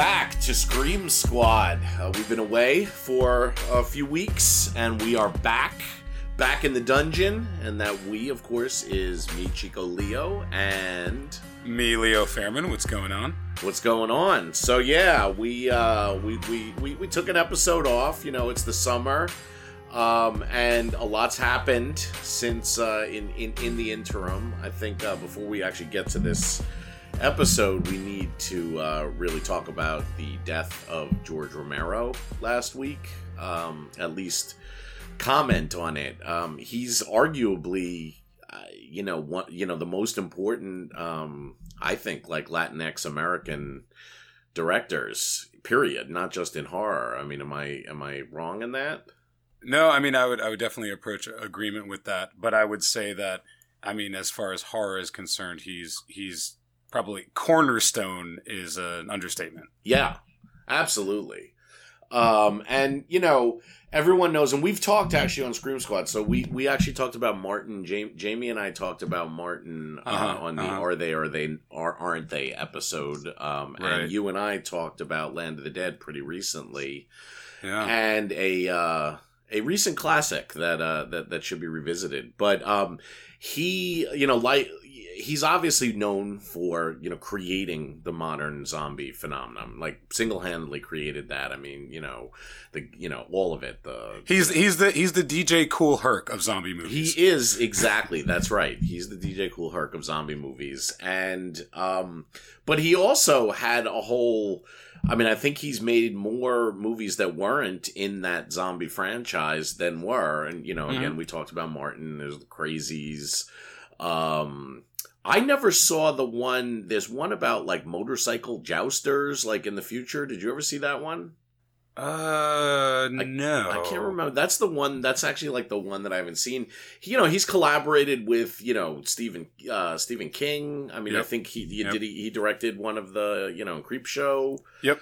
Back to Scream Squad. Uh, we've been away for a few weeks and we are back, back in the dungeon. And that we, of course, is me, Chico Leo, and Me, Leo Faierman. What's going on? what's going on. So yeah, we uh, we, we we we took an episode off. You know, it's the summer, um, and a lot's happened since uh, in in in the interim. I think uh, before we actually get to this episode, we need to uh, really talk about the death of George Romero last week. Um, at least comment on it. Um, he's arguably, uh, you know, one, you know, the most important, um, I think, like Latinx American directors. Period. Not just in horror. I mean, am I am I wrong in that? No, I mean, I would I would definitely approach agreement with that, but I would say that I mean, as far as horror is concerned, he's he's probably cornerstone is an understatement. Yeah, absolutely. Um, and you know, everyone knows, and we've talked actually on Scream Squad. So we we actually talked about Martin. Jamie, Jamie and I talked about Martin uh, Uh-huh, on the uh-huh. "Are They Are They Are Aren't They" episode. Um, Right. and you and I talked about Land of the Dead pretty recently, Yeah. and a uh, a recent classic that uh, that that should be revisited. But um, he, you know, like he's obviously known for you know creating the modern zombie phenomenon, like single handedly created that. I mean, you know, the you know all of it. The He's he's the he's the DJ Kool Herc of zombie movies. he is exactly that's right. He's the DJ Kool Herc of zombie movies, and um, but he also had a whole. I mean, I think he's made more movies that weren't in that zombie franchise than were, and you know, again, we talked about Martin. There's the Crazies. Um, I never saw the one. There's one about like motorcycle jousters, like in the future. Did you ever see that one? uh, no, I can't remember. That's the one. That's actually like the one that I haven't seen. He, you know, he's collaborated with you know Stephen uh, Stephen King. I mean, I think he, he Yep. did. He, he directed one of the you know Creepshow. Yep.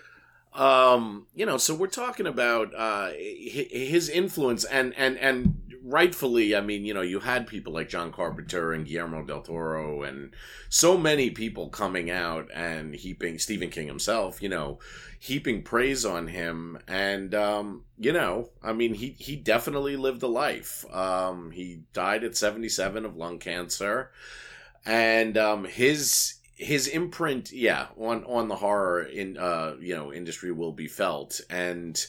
Um, you know, so we're talking about uh, his influence and and and rightfully, I mean, you know, you had people like John Carpenter and Guillermo del Toro and so many people coming out and heaping Stephen King himself, you know, heaping praise on him. And um you know i mean he he definitely lived a life. Um he died at 77 of lung cancer. And um his his imprint yeah on on the horror in uh you know industry will be felt. And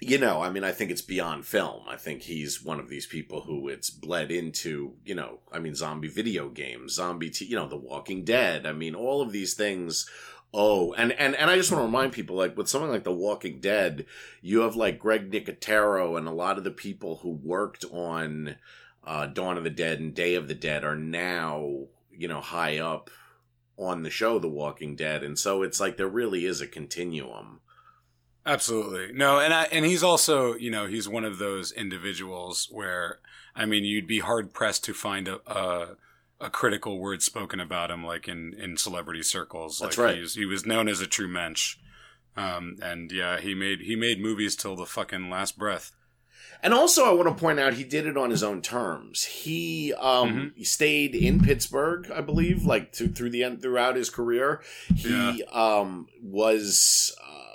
you know i mean i think it's beyond film. I think he's one of these people who it's bled into you know i mean zombie video games zombie t- you know the walking dead. I mean all of these things. Oh, and, and, and I just want to remind people, like with something like The Walking Dead, you have like Greg Nicotero and a lot of the people who worked on uh, Dawn of the Dead and Day of the Dead are now, you know, high up on the show The Walking Dead, and so it's like there really is a continuum. Absolutely. No, and I and he's also, you know, he's one of those individuals where I mean, you'd be hard pressed to find a a, a critical word spoken about him like in in celebrity circles. That's like right. He was, he was known as a true mensch. Um, and yeah, he made he made movies till the fucking last breath. And also, I want to point out he did it on his own terms. He um, he stayed in Pittsburgh, I believe, like to, through the end throughout his career. He um, was, uh,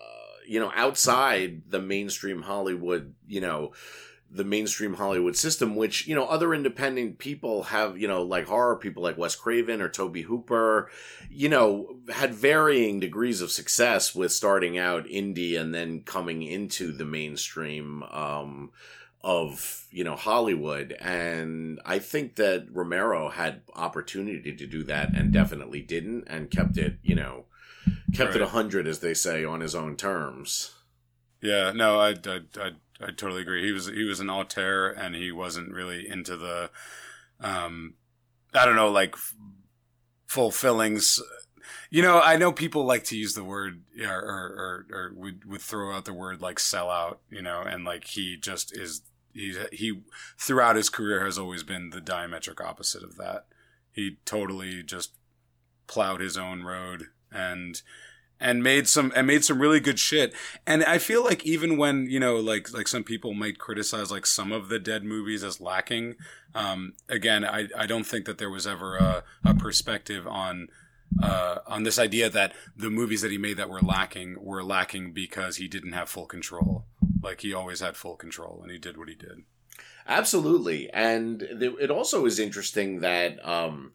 you know, outside the mainstream Hollywood, you know, the mainstream Hollywood system, which you know other independent people have, you know, like horror people like Wes Craven or Tobe Hooper, you know, had varying degrees of success with starting out indie and then coming into the mainstream. Um, of you know Hollywood, and I think that Romero had opportunity to do that and definitely didn't, and kept it you know kept it Right. a hundred as they say on his own terms. Yeah, no, I, I, I, I totally agree. He was he was an auteur, and he wasn't really into the, um, I don't know, like fulfillings. You know, I know people like to use the word, yeah, or or, or would would throw out the word like sellout. You know, and like he just is. He he throughout his career has always been the diametric opposite of that. He totally just plowed his own road and and made some and made some really good shit. And I feel like even when you know, like like some people might criticize like some of the Dead movies as lacking. Um, again, I I don't think that there was ever a, a perspective on uh, on this idea that the movies that he made that were lacking were lacking because he didn't have full control. Like he always had full control, and he did what he did. Absolutely, and th- it also is interesting that um,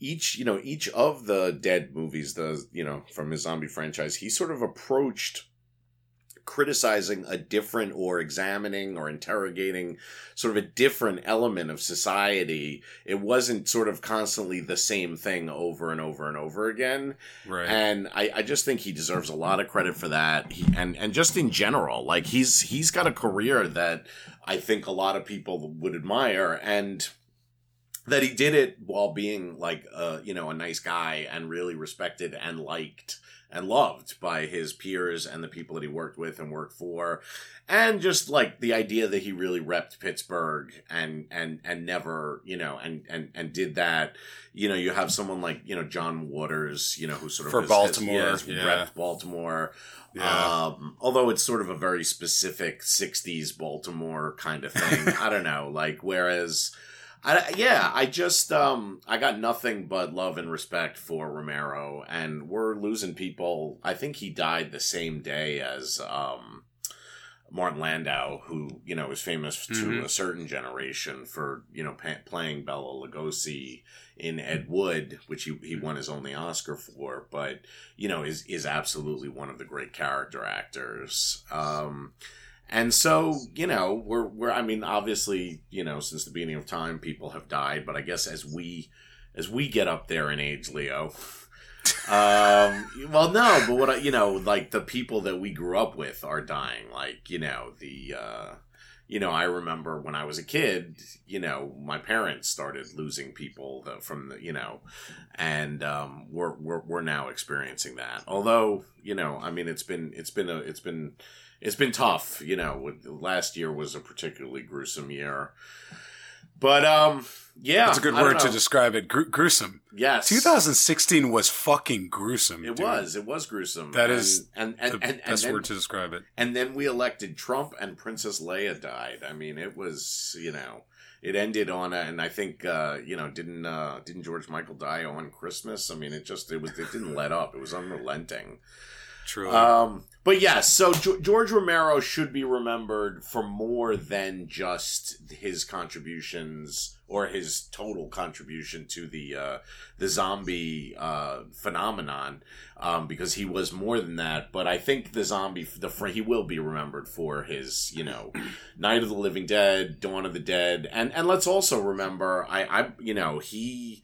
each you know each of the Dead movies, the you know from his zombie franchise, he sort of approached criticizing a different or examining or interrogating sort of a different element of society. It wasn't sort of constantly the same thing over and over and over again. Right. And I, I just think he deserves a lot of credit for that. He, and, and just in general, like he's, he's got a career that I think a lot of people would admire and that he did it while being like, uh, you know, a nice guy and really respected and liked and loved by his peers and the people that he worked with and worked for and just like the idea that he really repped Pittsburgh and and and never you know and and and did that you know you have someone like you know John Waters you know who sort of For has- Baltimore, has, yeah. repped Baltimore Yeah. um, although it's sort of a very specific 60s Baltimore kind of thing. I don't know. Like, whereas, I, yeah, I just, um, I got nothing but love and respect for Romero and we're losing people. I think he died the same day as, um, Martin Landau, who, you know, is famous to Mhm. a certain generation for, you know, pa- playing Bela Lugosi in Ed Wood, which he, he won his only Oscar for, but, you know, is, is absolutely one of the great character actors. Um, and so, you know, we're, we're, I mean, obviously, you know, since the beginning of time, people have died, but I guess as we, as we get up there in age, Leo, um, well, no, but what I, you know, like the people that we grew up with are dying. Like, you know, the, uh, you know, I remember when I was a kid, you know, my parents started losing people that from the, you know, and um, we're we're we're now experiencing that. Although, you know, I mean, it's been it's been a it's been it's been tough. You know, last year was a particularly gruesome year. But um, yeah, That's a good word to describe it. Gru- gruesome. Yes, 2016 was fucking gruesome. It dude. was. It was gruesome. That and, is and and the and, and, best then, word to describe it. and then we elected Trump, and Princess Leia died. I mean, it was you know, it ended on a, and I think uh, you know, didn't uh, didn't George Michael die on Christmas? I mean, it just it was it didn't let up. It was unrelenting. Truly. Um, but yes, so George Romero should be remembered for more than just his contributions or his total contribution to the uh, the zombie uh, phenomenon, um, because he was more than that. But I think the zombie, the he will be remembered for his, you know, Night of the Living Dead, Dawn of the Dead, and and let's also remember, I, I, you know, he,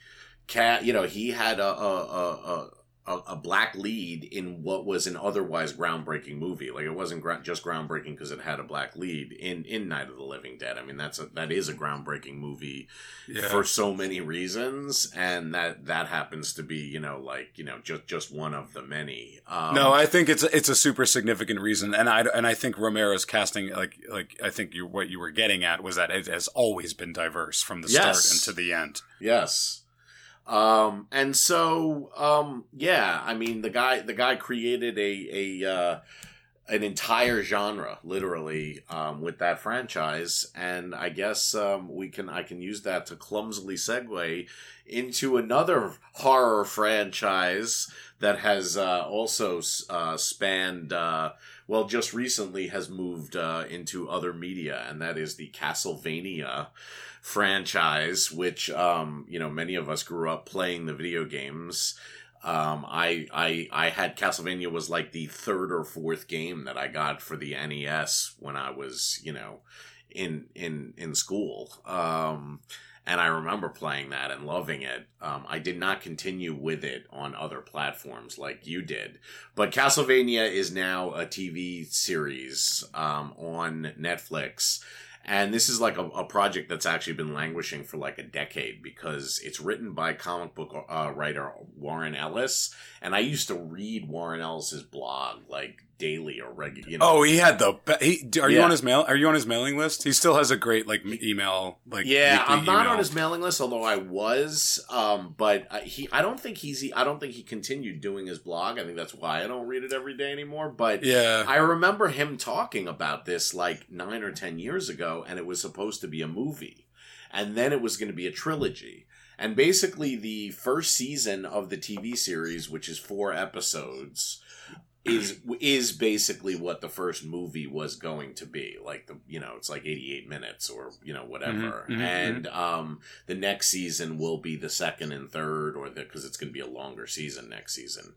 cat, you know, he had a a a. a a, a black lead in what was an otherwise groundbreaking movie. Like it wasn't gra- just groundbreaking because it had a black lead in in Night of the Living Dead. I mean, that's a that is a groundbreaking movie yeah. for so many reasons, and that that happens to be you know like you know just just one of the many. Um, no, I think it's a, it's a super significant reason, and I and I think Romero's casting, like like I think you what you were getting at was that it has always been diverse from the start Yes. and to the end. Yes. Um, and so, um, yeah, I mean, the guy, the guy created a, a, uh, an entire genre, literally, um, with that franchise. And I guess, um, we can, I can use that to clumsily segue into another horror franchise that has, uh, also, uh, spanned, uh, well, just recently has moved, uh, into other media, and that is the Castlevania franchise, which um, you know many of us grew up playing the video games. Um, I I I had Castlevania was like the third or fourth game that I got for the NES when I was you know in in in school. Um, and I remember playing that and loving it. Um, I did not continue with it on other platforms like you did, but Castlevania is now a TV series um, on Netflix. And this is like a, a project that's actually been languishing for like a decade because it's written by comic book uh, writer Warren Ellis. And I used to read Warren Ellis's blog like daily or regular. You know, Oh, he had the. He, are you on his mail? Are you on his mailing list? He still has a great like email. Like yeah, I'm not email. on his mailing list, although I was. Um, but uh, he, I don't think he's. I don't think he continued doing his blog. I think that's why I don't read it every day anymore. But Yeah, I remember him talking about this like nine or ten years ago, and it was supposed to be a movie. and then it was going to be a trilogy. And basically, the first season of the TV series, which is four episodes, is is basically what the first movie was going to be like the you know it's like 88 minutes or you know whatever Mhm, mhm, and um the next season will be the second and third or the because it's going to be a longer season next season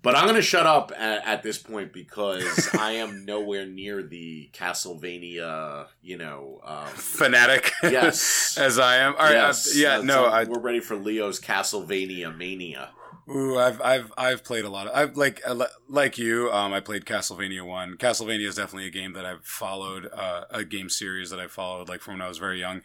but i'm going to shut up at, at this point because i am nowhere near the castlevania you know um Fanatic. yes As I am. All right. uh, yes yeah. No. I, we're ready for leo's castlevania mania Ooh, I've I've I've played a lot of I've like uh, like you um I played Castlevania 1. Castlevania is definitely a game that I've followed uh, a game series that I've followed like from when I was very young.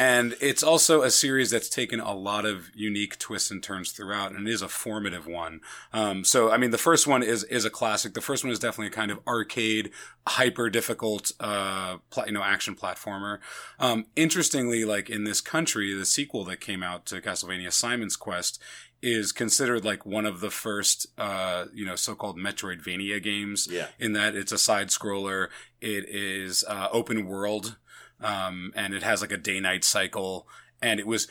And it's also a series that's taken a lot of unique twists and turns throughout and it is a formative one. Um so I mean the first one is is a classic. The first one is definitely a kind of arcade hyper difficult uh pla- you know action platformer. Um interestingly like in this country the sequel that came out to Castlevania Simon's Quest is considered like one of the first, uh, you know, so-called Metroidvania games. yeah In that it's a side scroller, it is uh, open world, um, and it has like a day-night cycle, and it was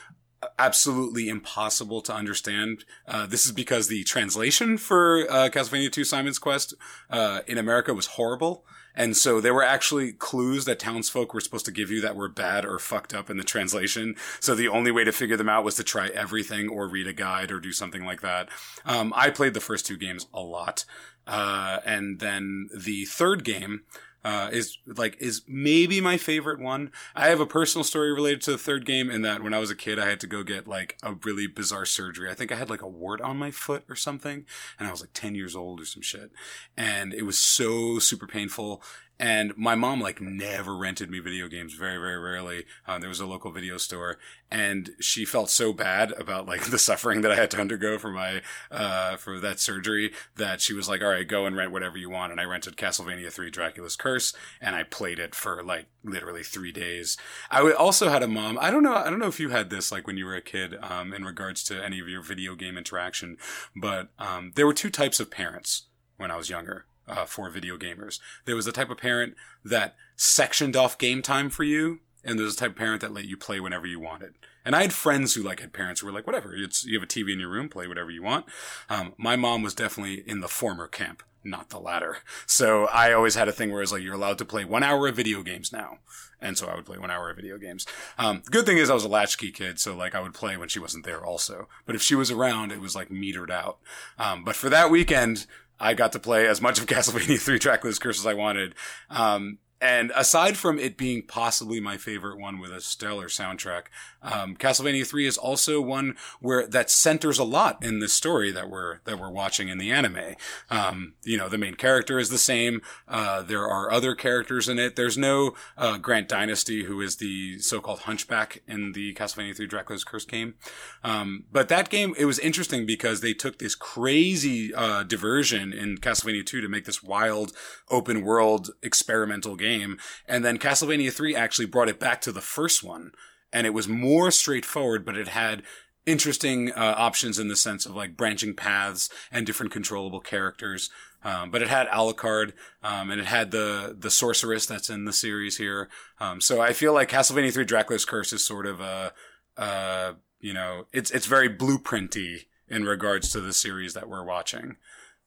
absolutely impossible to understand. Uh, this is because the translation for uh, Castlevania 2 Simon's Quest uh, in America was horrible. And so there were actually clues that townsfolk were supposed to give you that were bad or fucked up in the translation. So the only way to figure them out was to try everything or read a guide or do something like that. Um, I played the first two games a lot. Uh, and then the third game, uh, is like is maybe my favorite one. I have a personal story related to the third game in that when I was a kid, I had to go get like a really bizarre surgery. I think I had like a wart on my foot or something, and I was like ten years old or some shit, and it was so super painful. And my mom like never rented me video games, very very rarely. Um, there was a local video store, and she felt so bad about like the suffering that I had to undergo for my uh for that surgery that she was like, "All right, go and rent whatever you want." And I rented Castlevania 3 Dracula's Curse and I played it for like literally 3 days. I also had a mom. I don't know I don't know if you had this like when you were a kid um in regards to any of your video game interaction, but um there were two types of parents when I was younger. Uh, for video gamers, there was the type of parent that sectioned off game time for you, and there was type of parent that let you play whenever you wanted. And I had friends who like had parents who were like, whatever, it's you have a TV in your room, play whatever you want. Um, my mom was definitely in the former camp, not the latter. So I always had a thing where it's like, you're allowed to play one hour of video games now. And so I would play one hour of video games. Um, the good thing is I was a latchkey kid, so like I would play when she wasn't there also. But if she was around, it was like metered out. Um, but for that weekend, I got to play as much of Castlevania 3 Dracula's Curse as I wanted. Um, and aside from it being possibly my favorite one with a stellar soundtrack, um, Castlevania 3 is also one where that centers a lot in the story that we're that we're watching in the anime. Um, you know, the main character is the same. Uh, there are other characters in it. There's no uh, Grant Danasty, who is the so-called Hunchback in the Castlevania 3 Dracula's Curse game. Um, but that game, it was interesting because they took this crazy uh, diversion in Castlevania 2 to make this wild open world experimental game. And then Castlevania 3 actually brought it back to the first one. And it was more straightforward, but it had interesting uh, options in the sense of like branching paths and different controllable characters. Um, but it had Alucard, um, and it had the the sorceress that's in the series here. Um, so I feel like Castlevania 3 Dracula's Curse is sort of a, uh, you know, it's it's very blueprinty in regards to the series that we're watching.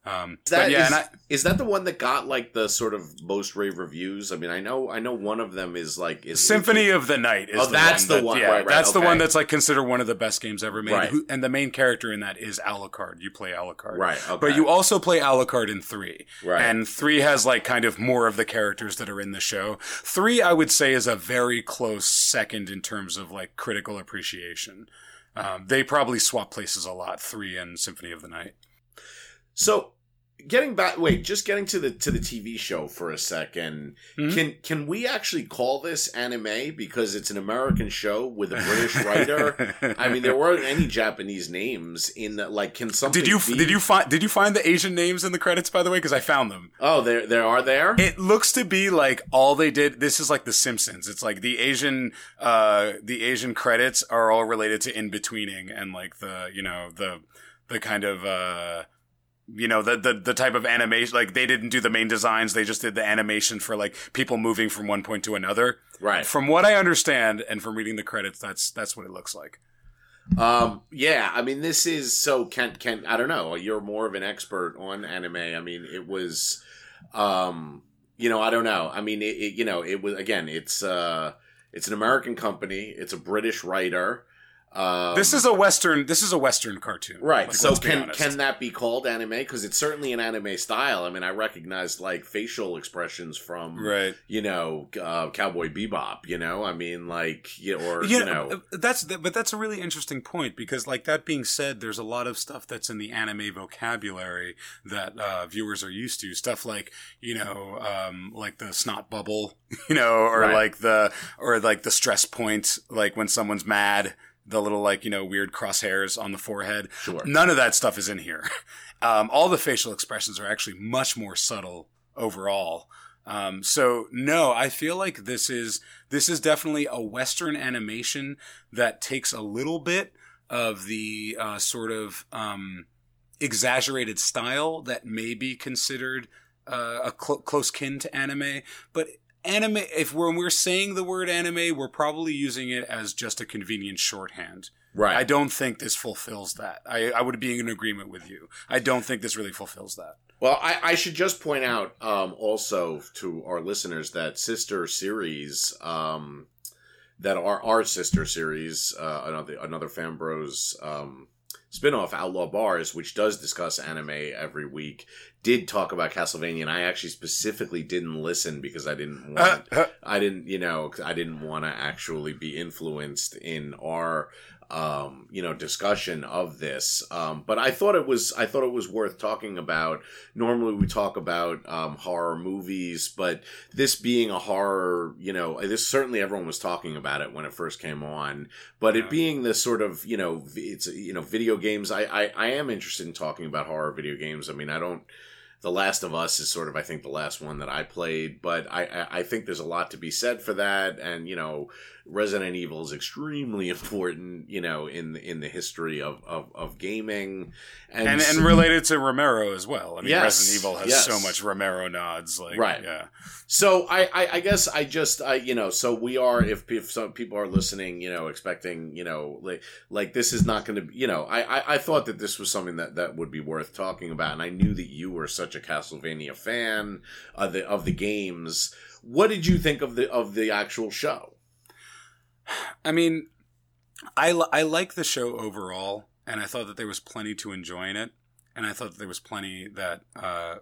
Um, Is that, yeah, is- and I, is that the one that got like the sort of most rave reviews? I mean, I know, I know one of them is like is, Symphony of the Night is Oh, the that's one the that- one. Yeah, Right, right, that's the okay. one that's like considered one of the best games ever made. Right. Who, and the main character in that is Alucard. You play Alucard, right, okay. But you also play Alucard in three. right, And three has like kind of more of the characters that are in the show. Three, I would say, is a very close second in terms of like critical appreciation. Um, they probably swap places a lot. Three and Symphony of the Night. So getting back, wait, just getting to the to the TV show for a 2nd Mhm. Can can we actually call this anime because it's an American show with a British writer? I mean, there weren't any Japanese names in that. Like, can something? did you be- did you find did you find the Asian names in the credits by the way? Because I found them. Oh, there there are there. It looks to be like all they did. This is like The Simpsons. It's like the Asian, uh, the Asian credits are all related to in betweening and like the, you know, the, the kind of, uh, you know the, the the type of animation like they didn't do the main designs they just did the animation for like people moving from one point to another Right. from what i understand and from reading the credits that's that's what it looks like Um, yeah, I mean, this is so. Can can I don't know. You're more of an expert on anime. I mean, it was, um, you know, I don't know. I mean, it, it you know, it was again. It's uh, it's an American company. It's a British writer. Um, this is a western this is a western cartoon Right. Like, so can can that be called anime? Because it's certainly an anime style. I mean, I recognize like facial expressions from right you know uh, Cowboy Bebop. You know, I mean, like you or yeah, you know, uh, that's but that's a really interesting point because, like that being said, there's a lot of stuff that's in the anime vocabulary that uh, viewers are used to. Stuff like you know, um, like the snot bubble, you know, or Right. like the or like the stress point, like when someone's mad, the little like you know weird crosshairs on the forehead. sure. None of that stuff is in here. Um, all the facial expressions are actually much more subtle overall. Um, so no, I feel like this is this is definitely a Western animation that takes a little bit of the uh, sort of um, exaggerated style that may be considered uh, a cl- close kin to anime, but anime. If when we're saying the word anime, we're probably using it as just a convenient shorthand. Right. I don't think this fulfills that. I, I would be in agreement with you. I don't think this really fulfills that. Well, I, I should just point out um, also to our listeners that sister series um, that are our sister series, uh, another another Fan Bros um, spinoff, OutlawBarz, which does discuss anime every week, did talk about Castlevania, and I actually specifically didn't listen because I didn't uh, want uh. I didn't, you know, I didn't want to actually be influenced in our, um, you know, discussion of this. Um, but I thought it was, I thought it was worth talking about. Normally we talk about um, horror movies, but this being a horror, you know, this certainly everyone was talking about it when it first came on. But Yeah. it being this sort of, you know, it's you know, video games. I, I I am interested in talking about horror video games. I mean, I don't. The Last of Us is sort of, I think, the last one that I played, but I, I, I think there's a lot to be said for that. And you know, Resident Evil is extremely important, you know, in in the history of of, of gaming, and and so- related to Romero as well. I mean, Yes, Resident Evil has yes. so much Romero nods. Like, Right. Yeah. So I, I, I guess I just I you know so we are if if some people are listening you know expecting you know like like this is not going to you know I, I I thought that this was something that that would be worth talking about and I knew that you were such a Castlevania fan of the of the games. What did you think of the of the actual show? I mean, I I like the show overall, and I thought that there was plenty to enjoy in it, and I thought that there was plenty that, uh,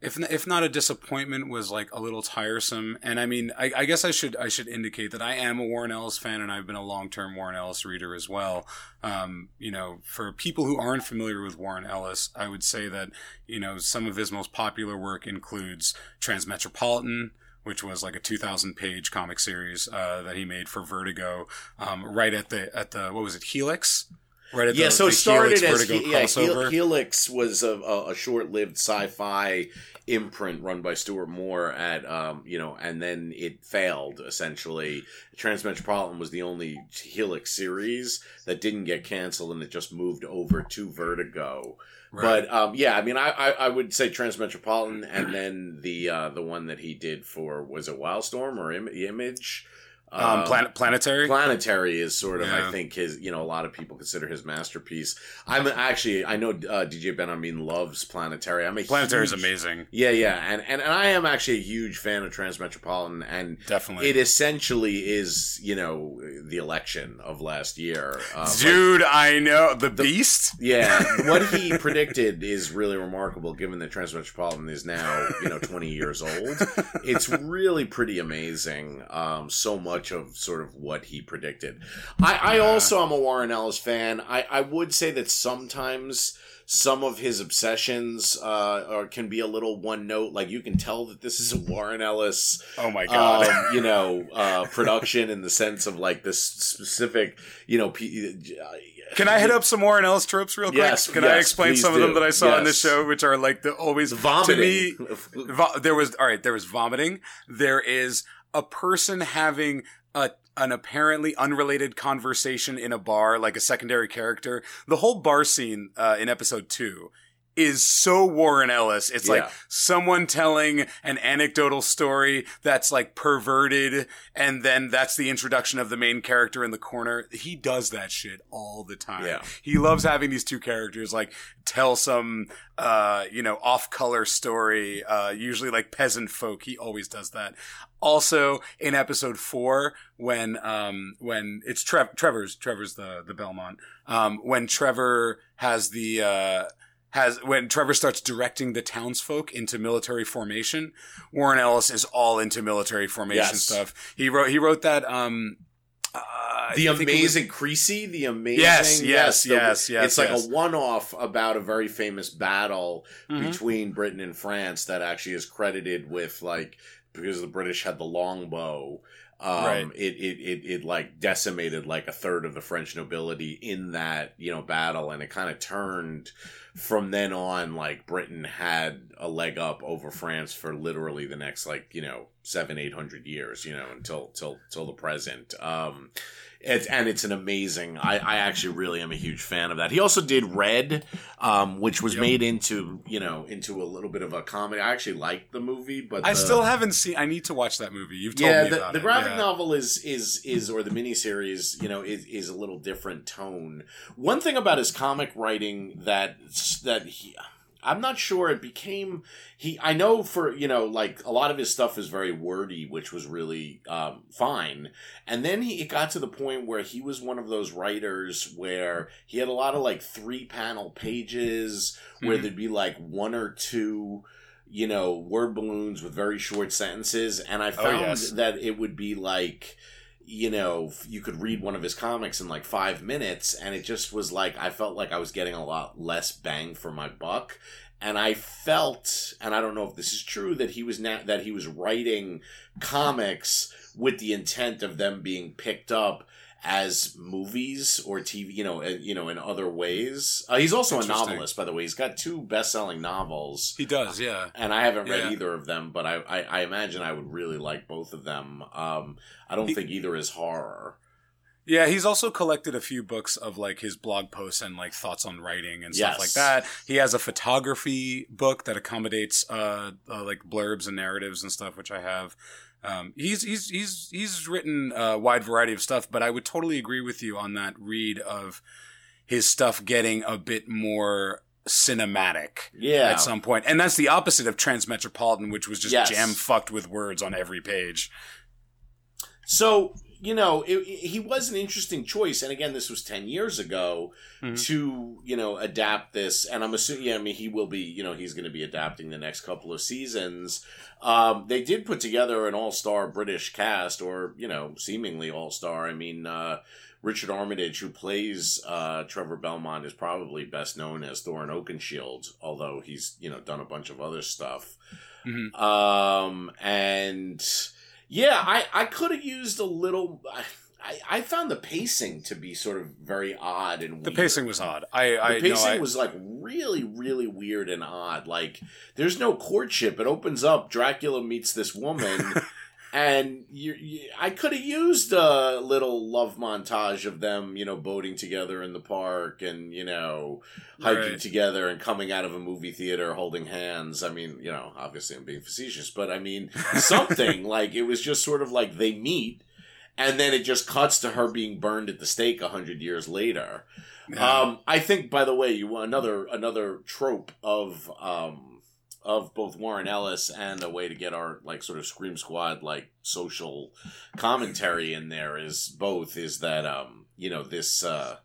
if if not a disappointment, was like a little tiresome. And I mean, I, I guess I should I should indicate that I am a Warren Ellis fan, and I've been a long term Warren Ellis reader as well. Um, you know, for people who aren't familiar with Warren Ellis, I would say that you know some of his most popular work includes Transmetropolitan which was like a 2000 page comic series uh, that he made for Vertigo, um, right at the at the what was it Helix, right at yeah, the, so the it started Helix as Vertigo yeah, crossover. Helix was a, a, a short-lived sci-fi imprint run by Stuart Moore at um, you know, and then it failed essentially. Transmetropolitan was the only Helix series that didn't get canceled, and it just moved over to Vertigo. But um, yeah, I mean, I, I, I would say Transmetropolitan, and then the uh, the one that he did for was it Wildstorm or Im- Image? Um, Planet Planetary. Planetary is sort of, I think, his. You know, a lot of people consider his masterpiece. I'm actually, I know uh, DJ Benhameen loves Planetary. I'm a Planetary is amazing, Yeah, yeah, and, and and I am actually a huge fan of Transmetropolitan, and definitely. it essentially is, you know, the election of last year. Uh, Dude, I know the, Beast. yeah, what he predicted is really remarkable, given that Transmetropolitan is now, you know, 20 years old. It's really pretty amazing. Um, so much of sort of what he predicted. I, I also am a Warren Ellis fan. I, I would say that sometimes some of his obsessions uh, are, can be a little one note. Like you can tell that this is a Warren Ellis Oh my god. um, you know, uh, production in the sense of like this specific, you know, p- Can I hit up some Warren Ellis tropes real quick? Yes, Can I explain some of them that I saw in this show, which are like the always vomiting? To me, vo- there was all right. There was vomiting. There is a person having a an apparently unrelated conversation in a bar, like a secondary character. The whole bar scene uh, in episode two is so Warren Ellis. It's Yeah. like someone telling an anecdotal story that's like perverted, and then that's the introduction of the main character in the corner. He does that shit all the time. Yeah. He loves having these two characters like tell some, uh, you know, off color story, uh, usually like peasant folk. He always does that. Also in episode four, when, um, when it's Trev- Trevor's, Trevor's the, the Belmont, um, when Trevor has the, uh, has when Trevor starts directing the townsfolk into military formation, Warren Ellis is all into military formation Yes. stuff. He wrote he wrote that um uh, The it was- amazing Crécy, the amazing Yes, yes, the- yes, yes, It's like a one-off about a very famous battle Mhm. between Britain and France that actually is credited with like because the British had the longbow. Um, Right. it, it, it, it like decimated like a third of the French nobility in that, you know, battle. And it kind of turned from then on, like Britain had a leg up over France for literally the next like, you know, seven, eight hundred years, you know, until, till, till the present. Um, it's, and it's an amazing, I, I actually really am a huge fan of that. He also did Red, um, which was Yep. made into, you know, into a little bit of a comedy. I actually liked the movie, but I the- still haven't seen. I need to watch that movie. You've told yeah, me the, about the it. graphic yeah. novel is is is or the miniseries, you know, is is a little different tone. One thing about his comic writing that that he, I'm not sure it became he. I know for you know like a lot of his stuff is very wordy, which was really um, fine. And then he it got to the point where he was one of those writers where he had a lot of like three panel pages where Mhm. there'd be like one or two you know, word balloons with very short sentences. And I found yes. that it would be like, you know, you could read one of his comics in like five minutes. And it just was like, I felt like I was getting a lot less bang for my buck. And I felt, and I don't know if this is true, that he was na- that he was writing comics with the intent of them being picked up as movies or TV, you know, uh, you know, in other ways. Uh, he's also a novelist, by the way. He's got two best-selling novels He does, yeah. and I haven't read Yeah. either of them, but I, I, I imagine I would really like both of them. Um, I don't He- think either is horror. Yeah, he's also collected a few books of like his blog posts and like thoughts on writing and stuff Yes. like that. He has a photography book that accommodates uh, uh like blurbs and narratives and stuff, which I have. Um, he's he's he's he's written a wide variety of stuff, but I would totally agree with you on that read of his stuff getting a bit more cinematic Yeah, at some point, and that's the opposite of Transmetropolitan, which was just Yes. jam fucked with words on every page. So you know, it, it- he was an interesting choice, and again, this was ten years ago Mhm. to you know adapt this, and I'm assuming, yeah, I mean, he will be, you know, he's going to be adapting the next couple of seasons. Um, they did put together an all-star British cast, or you know, seemingly all-star. I mean, uh, Richard Armitage, who plays uh, Trevor Belmont, is probably best known as Thorin Oakenshield, although he's you know done a bunch of other stuff. Mhm. Um, and yeah, I, I could have used a little. I, I, found the pacing to be sort of very odd and The pacing was odd. I, I The pacing no, I, was like really, really weird and odd. Like, there's no courtship. It opens up. Dracula meets this woman, and you, you, I could have used a little love montage of them, you know, boating together in the park and you know, hiking Right. together and coming out of a movie theater holding hands. I mean, you know, obviously I'm being facetious, but I mean something like it was just sort of like they meet. And then it just cuts to her being burned at the stake a hundred years later. yeah. Um, I think, by the way, you another another trope of um of both Warren Ellis and a way to get our like sort of Scream Squad like social commentary in there is both is that um you know this uh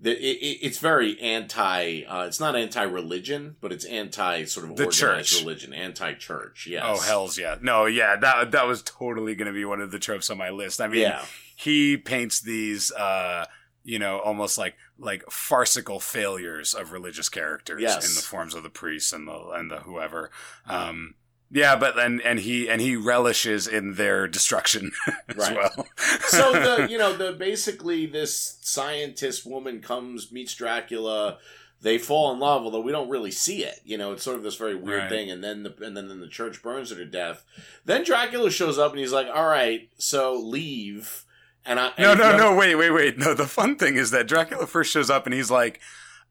the, it, it- it's very anti uh it's not anti religion but it's anti sort of The organized church. religion anti church yes Oh hell's yeah! No, yeah, that that was totally going to be one of the tropes on my list. I mean, yeah he paints these, uh, you know, almost like like farcical failures of religious characters Yes. in the forms of the priests and the and the whoever. Um, yeah, but and and he and he relishes in their destruction as Right. well. so the you know the basically this scientist woman comes meets Dracula. They fall in love, although we don't really see it. You know, it's sort of this very weird Right. thing, and then the and then then the church burns her to death. Then Dracula shows up and he's like, "All right, so leave." And I no, and, no, no, wait, wait, wait. No, the fun thing is that Dracula first shows up and he's like,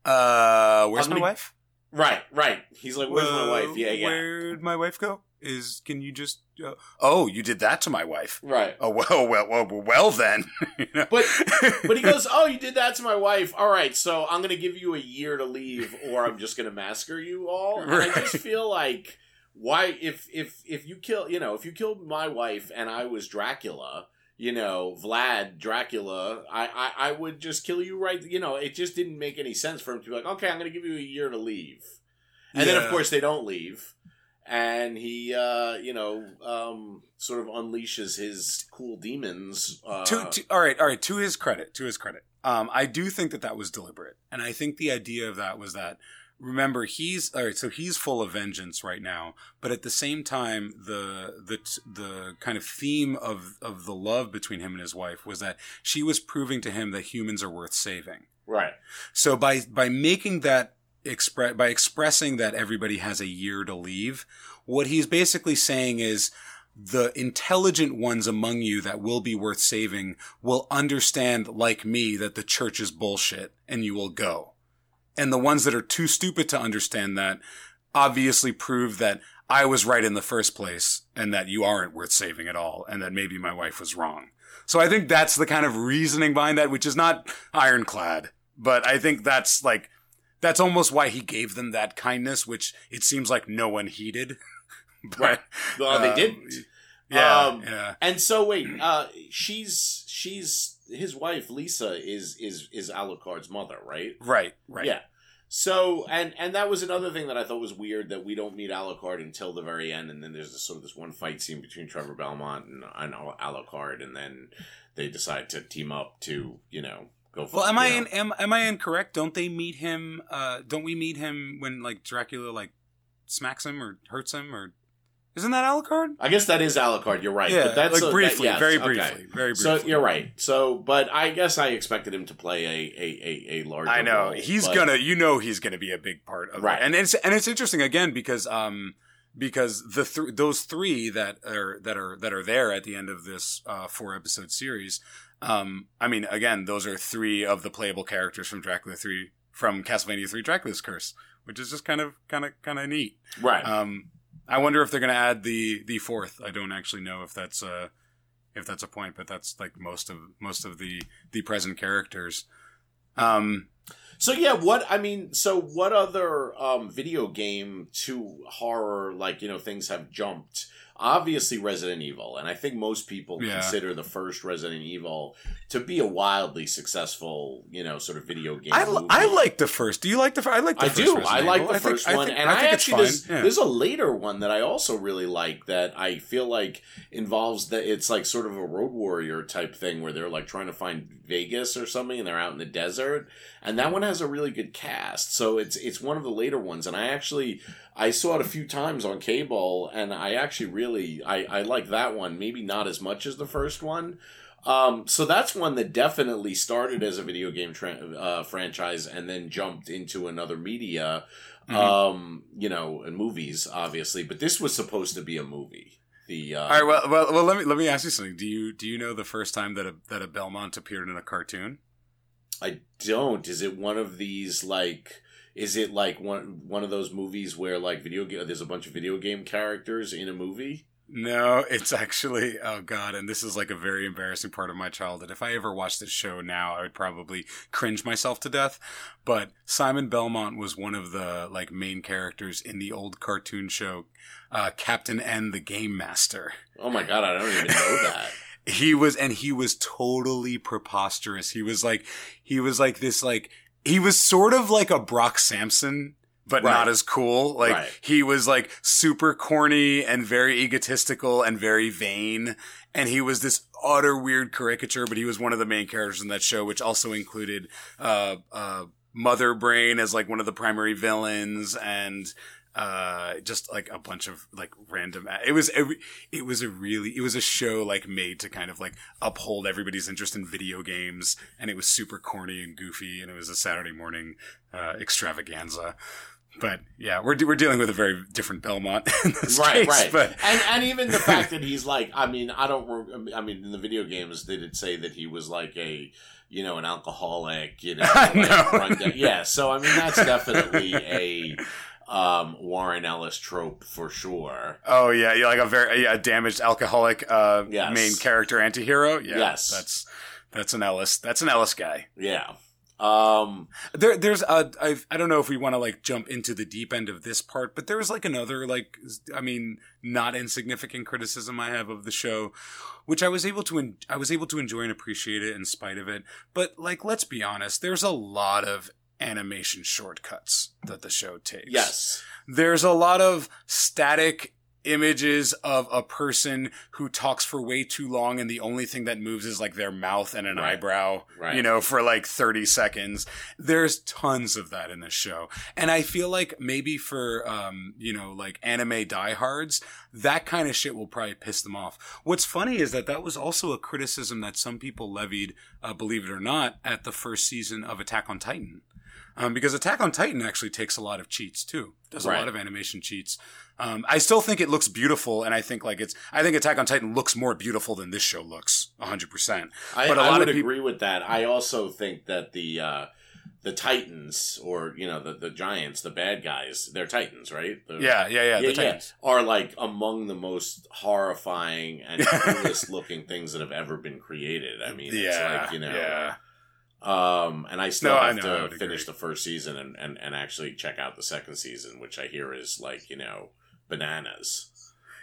uh, where's my gonna- wife? Right, right. He's like, "Where's my wife?" Yeah, yeah. Where'd my wife go? Is can you just? Uh, oh, you did that to my wife. Right. Oh well, well, well, well then. You know? But but he goes, "Oh, you did that to my wife. All right, so I'm going to give you a year to leave, or I'm just going to massacre you all." And I just feel like, why if if if you kill, you know, if you killed my wife and I was Dracula, you know, Vlad Dracula, I I, I would just kill you right. You know, it just didn't make any sense for him to be like, "Okay, I'm going to give you a year to leave," and then of course they don't leave. And he, uh, you know, um, sort of unleashes his cool demons. Uh, to, to, all right, all right. To his credit, to his credit, um, I do think that that was deliberate, and I think the idea of that was that remember he's all right. So he's full of vengeance right now, but at the same time, the the the kind of theme of of the love between him and his wife was that she was proving to him that humans are worth saving. right. So by by making that express by expressing that everybody has a year to leave, what he's basically saying is the intelligent ones among you that will be worth saving will understand like me that the church is bullshit and you will go. And the ones that are too stupid to understand that obviously prove that I was right in the first place and that you aren't worth saving at all and that maybe my wife was wrong. So I think that's the kind of reasoning behind that, which is not ironclad, but I think that's like, that's almost why he gave them that kindness, which it seems like no one heeded. but, Right. Well, they um, didn't. Yeah, Um, yeah. And so wait, uh, she's she's his wife. Lisa is is is Alucard's mother, right? Right, right. Yeah. So and and that was another thing that I thought was weird that we don't meet Alucard until the very end, and then there's this, sort of this one fight scene between Trevor Belmont and, and Alucard, and then they decide to team up to you know go. For, Well, am I in, am am I incorrect? Don't they meet him? Uh, don't we meet him when like Dracula like smacks him or hurts him or isn't that Alucard? I guess that is Alucard. You're right. yeah, but that's like a- that- briefly, yes, very okay. briefly, very briefly. So you're right. So, but I guess I expected him to play a a a, a larger. I know role, he's but- gonna. You know he's gonna be a big part of Right. it, and it's and it's interesting again because um because the th- those three that are that are that are there at the end of this uh, four episode series. Um, I mean, again, those are three of the playable characters from Dracula three from Castlevania three Dracula's Curse, which is just kind of kind of kind of neat. right. Um, I wonder if they're going to add the the fourth. I don't actually know if that's uh if that's a point, but that's like most of most of the the present characters. Um, So yeah, what I mean, so what other um, video game to horror like you know things have jumped? Obviously, Resident Evil, and I think most people Yeah. consider the first Resident Evil to be a wildly successful, you know, sort of video game. I. I like the first. Do you like the first? I like the I first. do. Resident I like Evil. the think- first I one, think- and I I, think it's actually there's. Yeah. there's a later one that I also really like that I feel like involves that it's like sort of a road warrior type thing where they're like trying to find Vegas or something, and they're out in the desert, and that one has a really good cast. So it's it's one of the later ones, and I actually I saw it a few times on cable, and I actually really I I like that one. Maybe not as much as the first one. Um, so that's one that definitely started as a video game tra- uh, franchise and then jumped into another media, Mhm. um, you know, and movies, obviously. But this was supposed to be a movie. The uh, All right. Well, well, well. Let me let me ask you something. Do you do you know the first time that a that a Belmont appeared in a cartoon? I don't. Is it one of these like? Is it like one one of those movies where like video game? There's a bunch of video game characters in a movie. No, it's actually oh god, and this is like a very embarrassing part of my childhood. If I ever watched this show now, I would probably cringe myself to death. But Simon Belmont was one of the like main characters in the old cartoon show uh, Captain N the Game Master. Oh my god, I don't even know that. He was and he was totally preposterous. He was like he was like this like he was sort of like a Brock Samson but Right. not as cool. Like Right. he was like super corny and very egotistical and very vain. And he was this utter weird caricature, but he was one of the main characters in that show, which also included uh uh Mother Brain as like one of the primary villains and uh just like a bunch of like random it was a, it was a really it was a show like made to kind of like uphold everybody's interest in video games and it was super corny and goofy and it was a saturday morning uh extravaganza but yeah, we're we're dealing with a very different Belmont right, case. right, But and and even the fact that he's like, I mean, I don't, I mean, in the video games, they did say that he was like a, you know, an alcoholic, you know, like, yeah. So I mean, that's definitely a um, Warren Ellis trope for sure. oh yeah, yeah, like a very yeah, damaged alcoholic uh, Yes. main character antihero. Yeah, Yes. that's that's an Ellis. That's an Ellis guy. Yeah. Um, There, there's a, I, I don't know if we want to like jump into the deep end of this part, but there was like another like, I mean, not insignificant criticism I have of the show, which I was able to, en- I was able to enjoy and appreciate it in spite of it. But like, let's be honest, there's a lot of animation shortcuts that the show takes. yes. There's a lot of static images of a person who talks for way too long and the only thing that moves is like their mouth and an Right. eyebrow Right. you know for like 30 seconds there's tons of that in this show and i feel like maybe for um you know like anime diehards that kind of shit will probably piss them off what's funny is that that was also a criticism that some people levied uh, believe it or not at the first season of attack on titan um, because Attack on Titan actually takes a lot of cheats too. Does a lot of animation cheats. Um, I still think it looks beautiful, and I think like it's. I think Attack on Titan looks more beautiful than this show looks, hundred percent. I, But a I lot would of peop- agree with that. I also think that the uh, the Titans, or you know, the the giants, the bad guys, they're Titans, right? The- Yeah, yeah, yeah. yeah, the yeah, Titans. are like among the most horrifying and coolest looking things that have ever been created. I mean, it's Yeah, like you know, yeah. Um, and I still No, I have know, to finish agree. the first season and, and and actually check out the second season, which I hear is like you know bananas.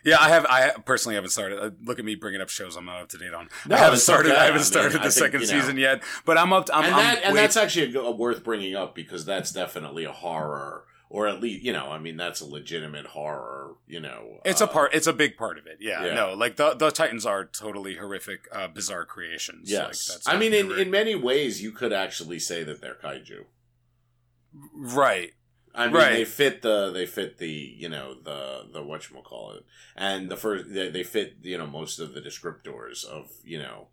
Yeah, I have. I personally haven't started. Uh, look at me bringing up shows I'm not up to date on. No, I haven't started. okay. I I haven't started I the think, second you know. season yet. But I'm up. To, I'm, and I'm that, and that's actually a, go- worth bringing up because that's definitely a horror, or at least you know, I mean, that's a legitimate horror. You know, It's uh, a part. It's a big part of it. Yeah. Yeah. No, like the the Titans are totally horrific, uh, bizarre creations. Like, Yes, that's I mean, in, in many ways, you could actually say that they're kaiju. right. I mean, Right. they fit the they fit the you know the the what call it, and the first they, they fit you know most of the descriptors of you know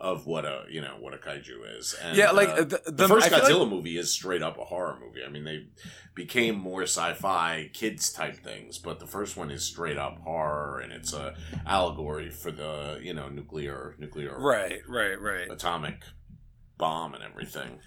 of what a you know what a kaiju is. And, yeah, like uh, the, the, the, first I Godzilla like- movie is straight up a horror movie. I mean, they became more sci-fi kids type things, but the first one is straight up horror, and it's a allegory for the you know nuclear nuclear right, right, right. atomic bomb and everything.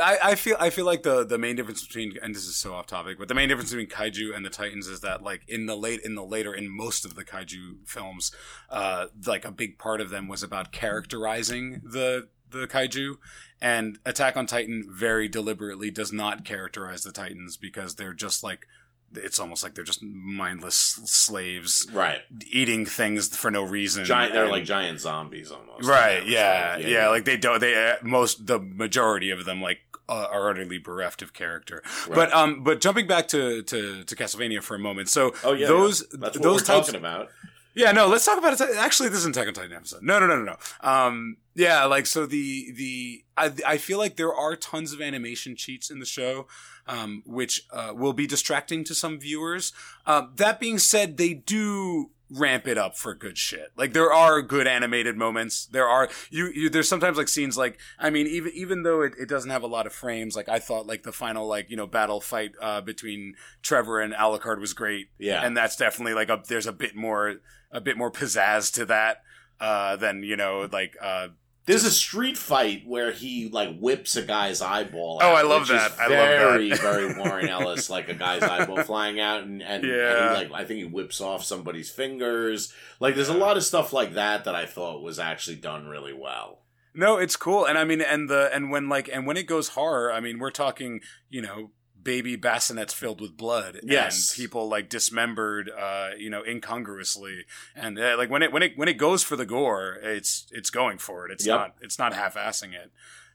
I, I feel I feel like the the main difference between and this is so off topic, but the main difference between kaiju and the Titans is that like in the late in the later in most of the kaiju films, uh, like a big part of them was about characterizing the the kaiju, and Attack on Titan very deliberately does not characterize the Titans because they're just like it's almost like they're just mindless slaves Right, eating things for no reason. giant. They're and- like giant zombies almost. right yeah, like, yeah like they don't they uh, most the majority of them like uh, are utterly bereft of character Right. but um but jumping back to to to castlevania for a moment so Oh yeah, those yeah. that's what those we're types talking about. yeah no let's talk about it actually this is an attack on titan episode no no no no no um yeah like so the the i i feel like there are tons of animation cheats in the show um which uh, will be distracting to some viewers uh, that being said they do ramp it up for good shit. Like there are good animated moments. There are you, you there's sometimes like scenes like I mean even even though it, it doesn't have a lot of frames, like I thought like the final like, you know, battle fight uh between Trevor and Alucard was great. Yeah, And that's definitely like a there's a bit more a bit more pizzazz to that uh than, you know, like uh There's a street fight where he like whips a guy's eyeball. Oh, I love that. I love that. very, very Warren Ellis, like a guy's eyeball flying out, and and, and Yeah. he, like I think he whips off somebody's fingers. Like there's a lot of stuff like that that I thought was actually done really well. No, it's cool, and I mean, and the and when like and when it goes horror, I mean, we're talking, you know, baby bassinets filled with blood, Yes. and people like dismembered, uh, you know, incongruously, and uh, like when it when it when it goes for the gore, it's it's going for it. It's Yep. not it's not half assing it.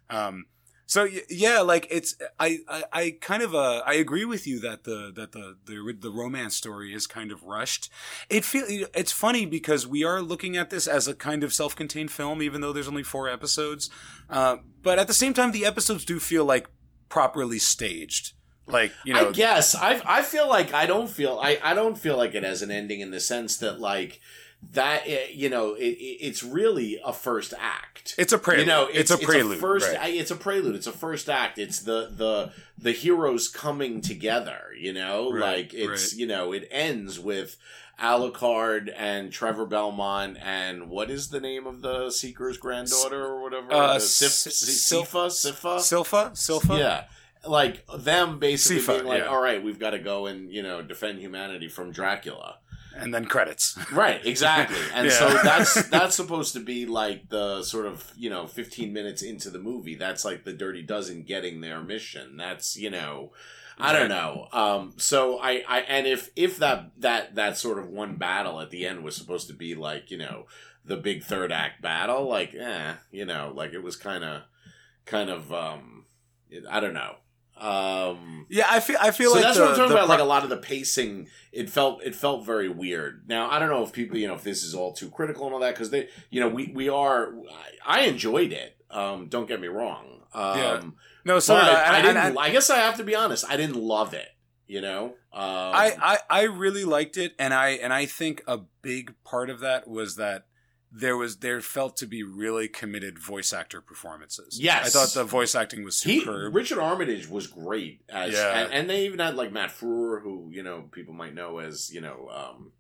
Um, so yeah, like it's I, I I kind of uh I agree with you that the that the the the romance story is kind of rushed. It feel it's funny because we are looking at this as a kind of self-contained film, even though there's only four episodes. Uh, but at the same time, the episodes do feel like properly staged. Like you know, I guess I I feel like I don't feel I I don't feel like it has an ending in the sense that like that eh, you know it, it, it's really a first act. It's a prelude. You know, it's, a prelude. It's first, right. it's a prelude. It's a first act. It's the the the heroes coming together. You know, Right, like it's right. you know it ends with Alucard and Trevor Belmont and what is the name of the Seeker's granddaughter or whatever? Uh, Sif, S- Sypha, Sypha, Silpha? Silpha? yeah. Like them basically Sypha, being like, yeah. all right, we've got to go and you know defend humanity from Dracula. And then credits. Right, exactly. And Yeah. so that's that's supposed to be like the sort of, you know, 15 minutes into the movie. That's like the Dirty Dozen getting their mission. That's, you know, I don't know. Um so I I and if if that that that sort of one battle at the end was supposed to be like, you know, the big third act battle, like eh, you know, like it was kind of kind of um I don't know. Um Yeah, I feel I feel so like that's the, what I'm talking about. pro- Like a lot of the pacing, it felt it felt very weird. Now I don't know if people, you know, if this is all too critical and all that because they, you know, we we are. I, I enjoyed it. Um, don't get me wrong. Um, Yeah. No, so I, I, didn't. and- I guess I have to be honest. I didn't love it. You know. Um, I, I I really liked it, and I and I think a big part of that was that there was there felt to be really committed voice actor performances. Yes. I thought the voice acting was he superb. Richard Armitage was great as, Yeah. and, and they even had like Matt Frewer, who you know people might know as you know. Um,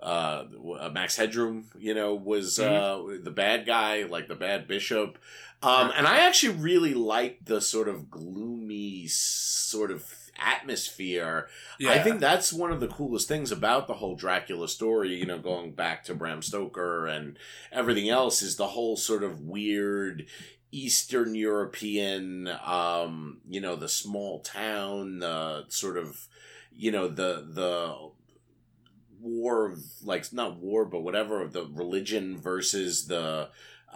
uh, Max Headroom, you know, was Mm-hmm. uh, the bad guy, like the bad bishop. Um, and I actually really liked the sort of gloomy sort of atmosphere. yeah, I think that's one of the coolest things about the whole Dracula story, you know, going back to Bram Stoker and everything else is the whole sort of weird Eastern European, um, you know, the small town, the sort of, you know, the, the, war of like not war but whatever of the religion versus the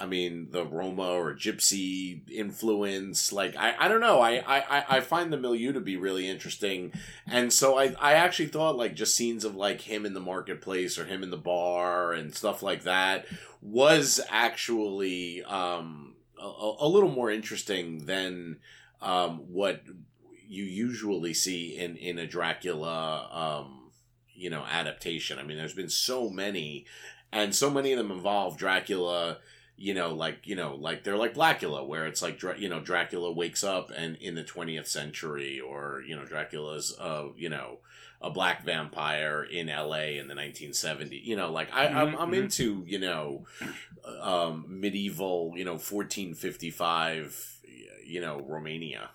I mean the Roma or Gypsy influence like I, I don't know. I, I I find the milieu to be really interesting. And so I I actually thought like just scenes of like him in the marketplace or him in the bar and stuff like that was actually um a, a little more interesting than um what you usually see in in a Dracula um you know adaptation. I mean there's been so many and so many of them involve dracula you know like you know like they're like Blacula where it's like you know dracula wakes up and in the 20th century or you know dracula's uh you know a black vampire in la in the 1970s you know like I, I'm, I'm Mhm. into you know um medieval you know 1455 you know romania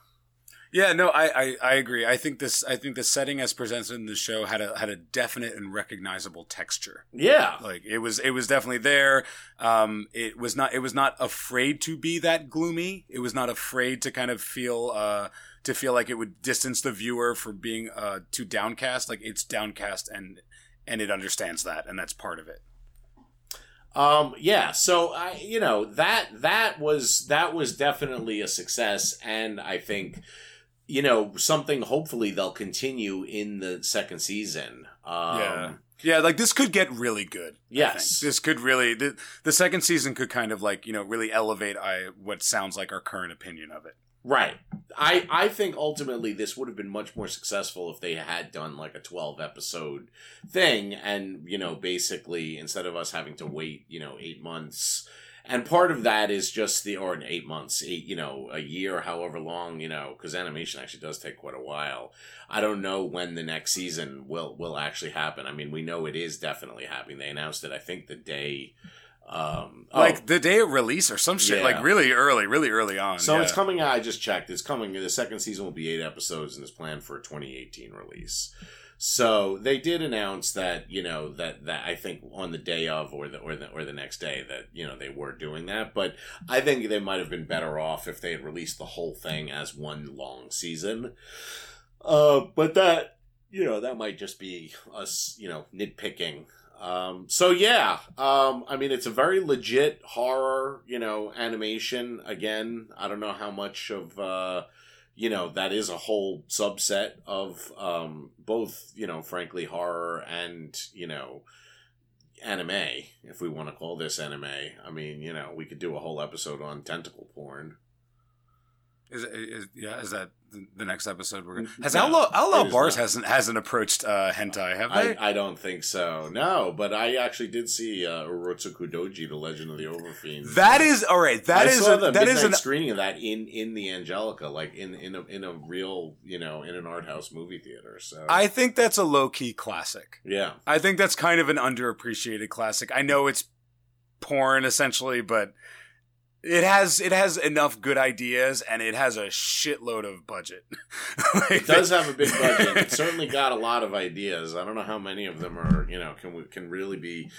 Yeah, no, I, I, I agree. I think this I think the setting as presented in the show had a had a definite and recognizable texture. yeah Like it was it was definitely there. Um it was not it was not afraid to be that gloomy. It was not afraid to kind of feel uh to feel like it would distance the viewer from being uh too downcast. Like it's downcast and and it understands that and that's part of it. Um, yeah, so I, you know, that that was that was definitely a success, and I think, you know, something. Hopefully, they'll continue in the second season. Um, Yeah. Yeah, like this could get really good. Yes. This could really the, the second season could kind of like, you know, really elevate I what sounds like our current opinion of it. Right. I I think ultimately this would have been much more successful if they had done like a 12 episode thing and you know basically instead of us having to wait, you know, 8 months and part of that is just the or in 8 months, 8, you know, a year however long, you know, cuz animation actually does take quite a while. I don't know when the next season will will actually happen. I mean, we know it is definitely happening. They announced it I think the day um oh, Like the day of release or some shit, Yeah. like really early, really early on. So yeah. it's coming out. I just checked. It's coming. The second season will be eight episodes, and is planned for a 2018 release. So they did announce that you know that that I think on the day of or the or the or the next day that you know they were doing that. But I think they might have been better off if they had released the whole thing as one long season. Uh, but that you know that might just be us you know nitpicking um, so yeah, um, I mean, it's a very legit horror, you know, animation. Again, I don't know how much of, uh, you know, that is a whole subset of, um, both, you know, frankly, horror and, you know, anime, if we want to call this anime. I mean, you know, we could do a whole episode on tentacle porn. Is, is yeah? Is that the, next episode? We're gonna has No, Outlaw OutlawBarz not. hasn't hasn't approached uh, hentai, have they? I, I don't think so. No, but I actually did see uh, Urotsukidoji, The Legend of the Overfiend. that is all right. That I is saw a, that is an screening of that in in the Angelika, like in in a in a real you know in an art house movie theater. So I think that's a low key classic. yeah, I think that's kind of an underappreciated classic. I know it's porn essentially, but it has it has enough good ideas and it has a shitload of budget. Like, it does have a big budget. It certainly got a lot of ideas. I don't know how many of them are you know can can really be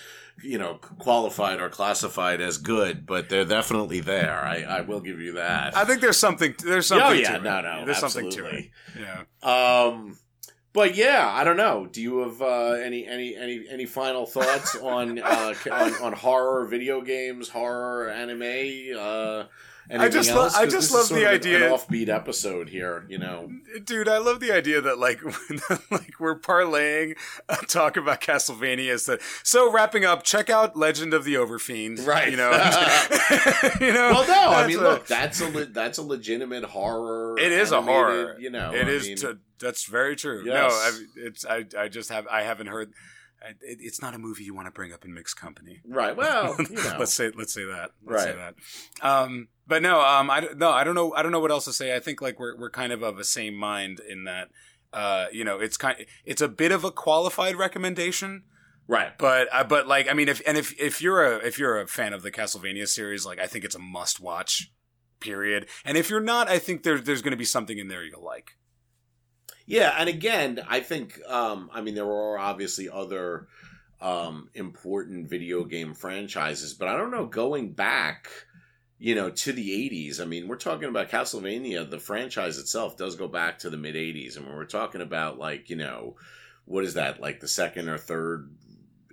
you know qualified or classified as good, but they're definitely there. I, I will give you that. I think there's something there's something oh yeah, no, no, there's absolutely. something to it. Yeah. Um, but yeah, I don't know. Do you have uh, any any any any final thoughts on uh, on, on horror video games, horror anime? Uh, anything just lo- else? I 'Cause just is love the of idea- An offbeat episode here, you know. Dude, I love the idea that like like we're parlaying a talk about Castlevania as the so wrapping up, check out Legend of the Overfiend. Right. You know. you know. Well, no, I mean, a- look, that's a le- that's a legitimate horror. It is a horror. You know, It I is. mean, to, that's very true. No, I, it's I. I just have. I haven't heard. It's not a movie you want to bring up in mixed company. right. Well, you know, let's say let's say that. Let's say Right. that. Um, but no, um, I don't- no, I don't know. I don't know what else to say. I think like we're we're kind of of the same mind in that. Uh, you know, it's kind. It's a bit of a qualified recommendation. right. But uh, but like I mean if and if if you're a if you're a fan of the Castlevania series like I think it's a must watch period and if you're not I think there there's going to be something in there you'll like. Yeah, and again, I think um I mean there are obviously other um important video game franchises, but I don't know going back you know to the 80s. I mean, we're talking about Castlevania, the franchise itself does go back to the mid 80s and when we're talking about like, you know, what is that? Like the second or third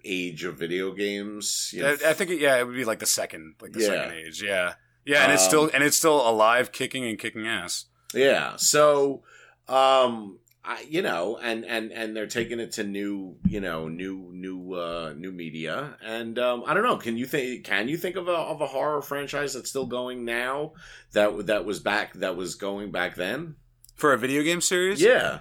age of video games? You know, I, I think it, yeah it would be like the second like the Yeah. second age yeah yeah and it's Um, still and it's still alive kicking and kicking ass. Yeah. So, um, I, you know, and and and they're taking it to new, you know, new new uh new media, and um, I don't know. Can you think? Can you think of a of a horror franchise that's still going now that that was back that was going back then? For a video game series, Yeah.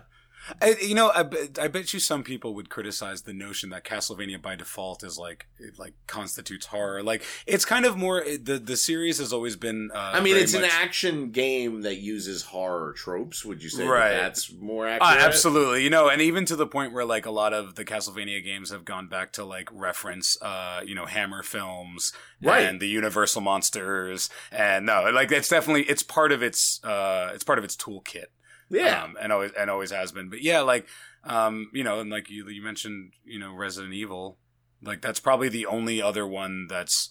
I, you know, I, bet- I bet you some people would criticize the notion that Castlevania by default is like it like constitutes horror. Like it's kind of more the the series has always been. Uh, I mean, it's an action game that uses horror tropes. Would you say Right. that that's more Uh, accurate? absolutely, you know, and even to the point where like a lot of the Castlevania games have gone back to like reference, uh, you know, Hammer films Right. and the Universal monsters, and no, like it's definitely it's part of its uh, it's part of its toolkit, Yeah. um, and always and always has been. But yeah, like um, you know, and like you you mentioned, you know, Resident Evil, like that's probably the only other one that's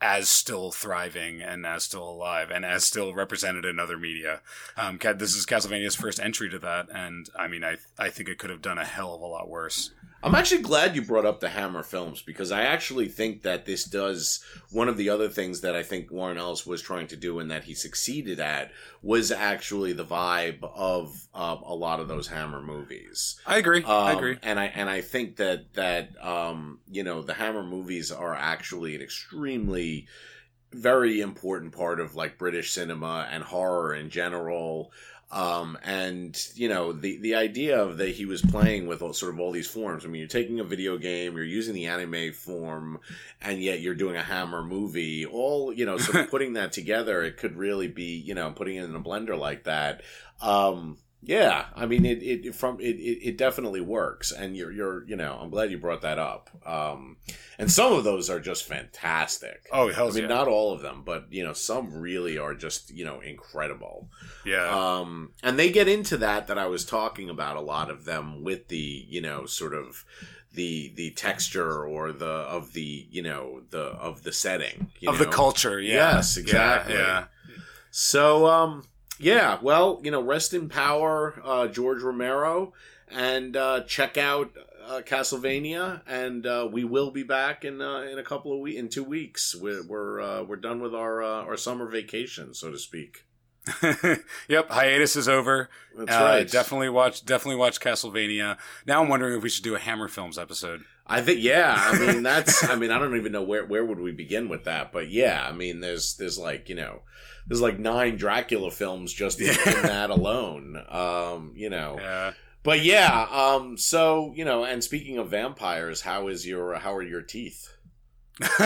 as still thriving and as still alive and as still represented in other media. Um, this is Castlevania's first entry to that, and I mean, I I think it could have done a hell of a lot worse. I'm actually glad you brought up the Hammer films because I actually think that this does one of the other things that I think Warren Ellis was trying to do and that he succeeded at was actually the vibe of uh, a lot of those Hammer movies. I agree. I Um, agree. and I and I think that that um, you know the Hammer movies are actually an extremely very important part of like British cinema and horror in general. Um, and you know the the idea of that he was playing with all, sort of all these forms. I mean, you're taking a video game, you're using the anime form, and yet you're doing a Hammer movie. All you know, sort of putting that together, it could really be you know putting it in a blender like that. Um, yeah, I mean it. It from it, it. It definitely works, and you're you're you know. I'm glad you brought that up. Um, and some of those are just fantastic. Oh hell I mean, yeah! not all of them, but you know, some really are just you know incredible. yeah. Um, and they get into that that I was talking about. A lot of them with the you know sort of the the texture or the of the you know the of the setting you of the culture, yeah. Yes, exactly. Yeah, yeah. So, um, yeah, well, you know, rest in power, uh, George Romero, and uh, check out uh, Castlevania, and uh, we will be back in uh, in a couple of weeks, in two weeks. We're we're uh, we're done with our uh, our summer vacation, so to speak. yep, hiatus is over. That's Uh, right. Definitely watch. Definitely watch Castlevania. Now I'm wondering if we should do a Hammer Films episode. I think yeah. I mean that's. I mean I don't even know where where would we begin with that, but yeah. I mean there's there's like you know there's like nine Dracula films just in, in that alone. Um, you know. Yeah. But yeah. Um. So you know, and speaking of vampires, how is your how are your teeth?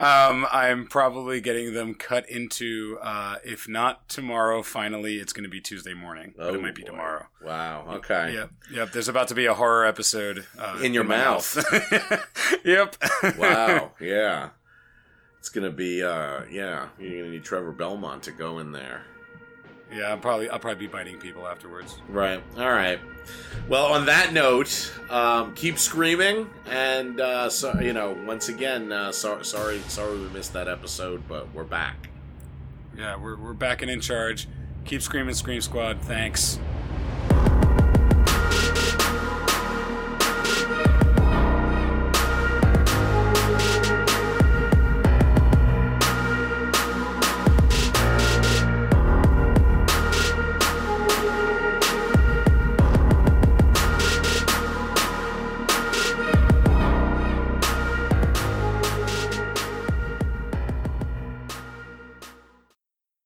um, I'm probably getting them cut into. Uh, if not tomorrow, finally, it's going to be Tuesday morning, but it might be Oh, boy. tomorrow. Wow. Okay. Yep, yep. There's about to be a horror episode uh, In your my mouth. yep. Wow. Yeah. It's gonna be. Uh. Yeah. You're gonna need Trevor Belmont to go in there. Yeah, I'll probably I'll probably be biting people afterwards. Right. All right. Well, on that note, um, keep screaming, and uh, so you know, once again, uh, so, sorry, sorry we missed that episode, but we're back. Yeah, we're we're back and in charge. Keep screaming, Scream Squad. Thanks.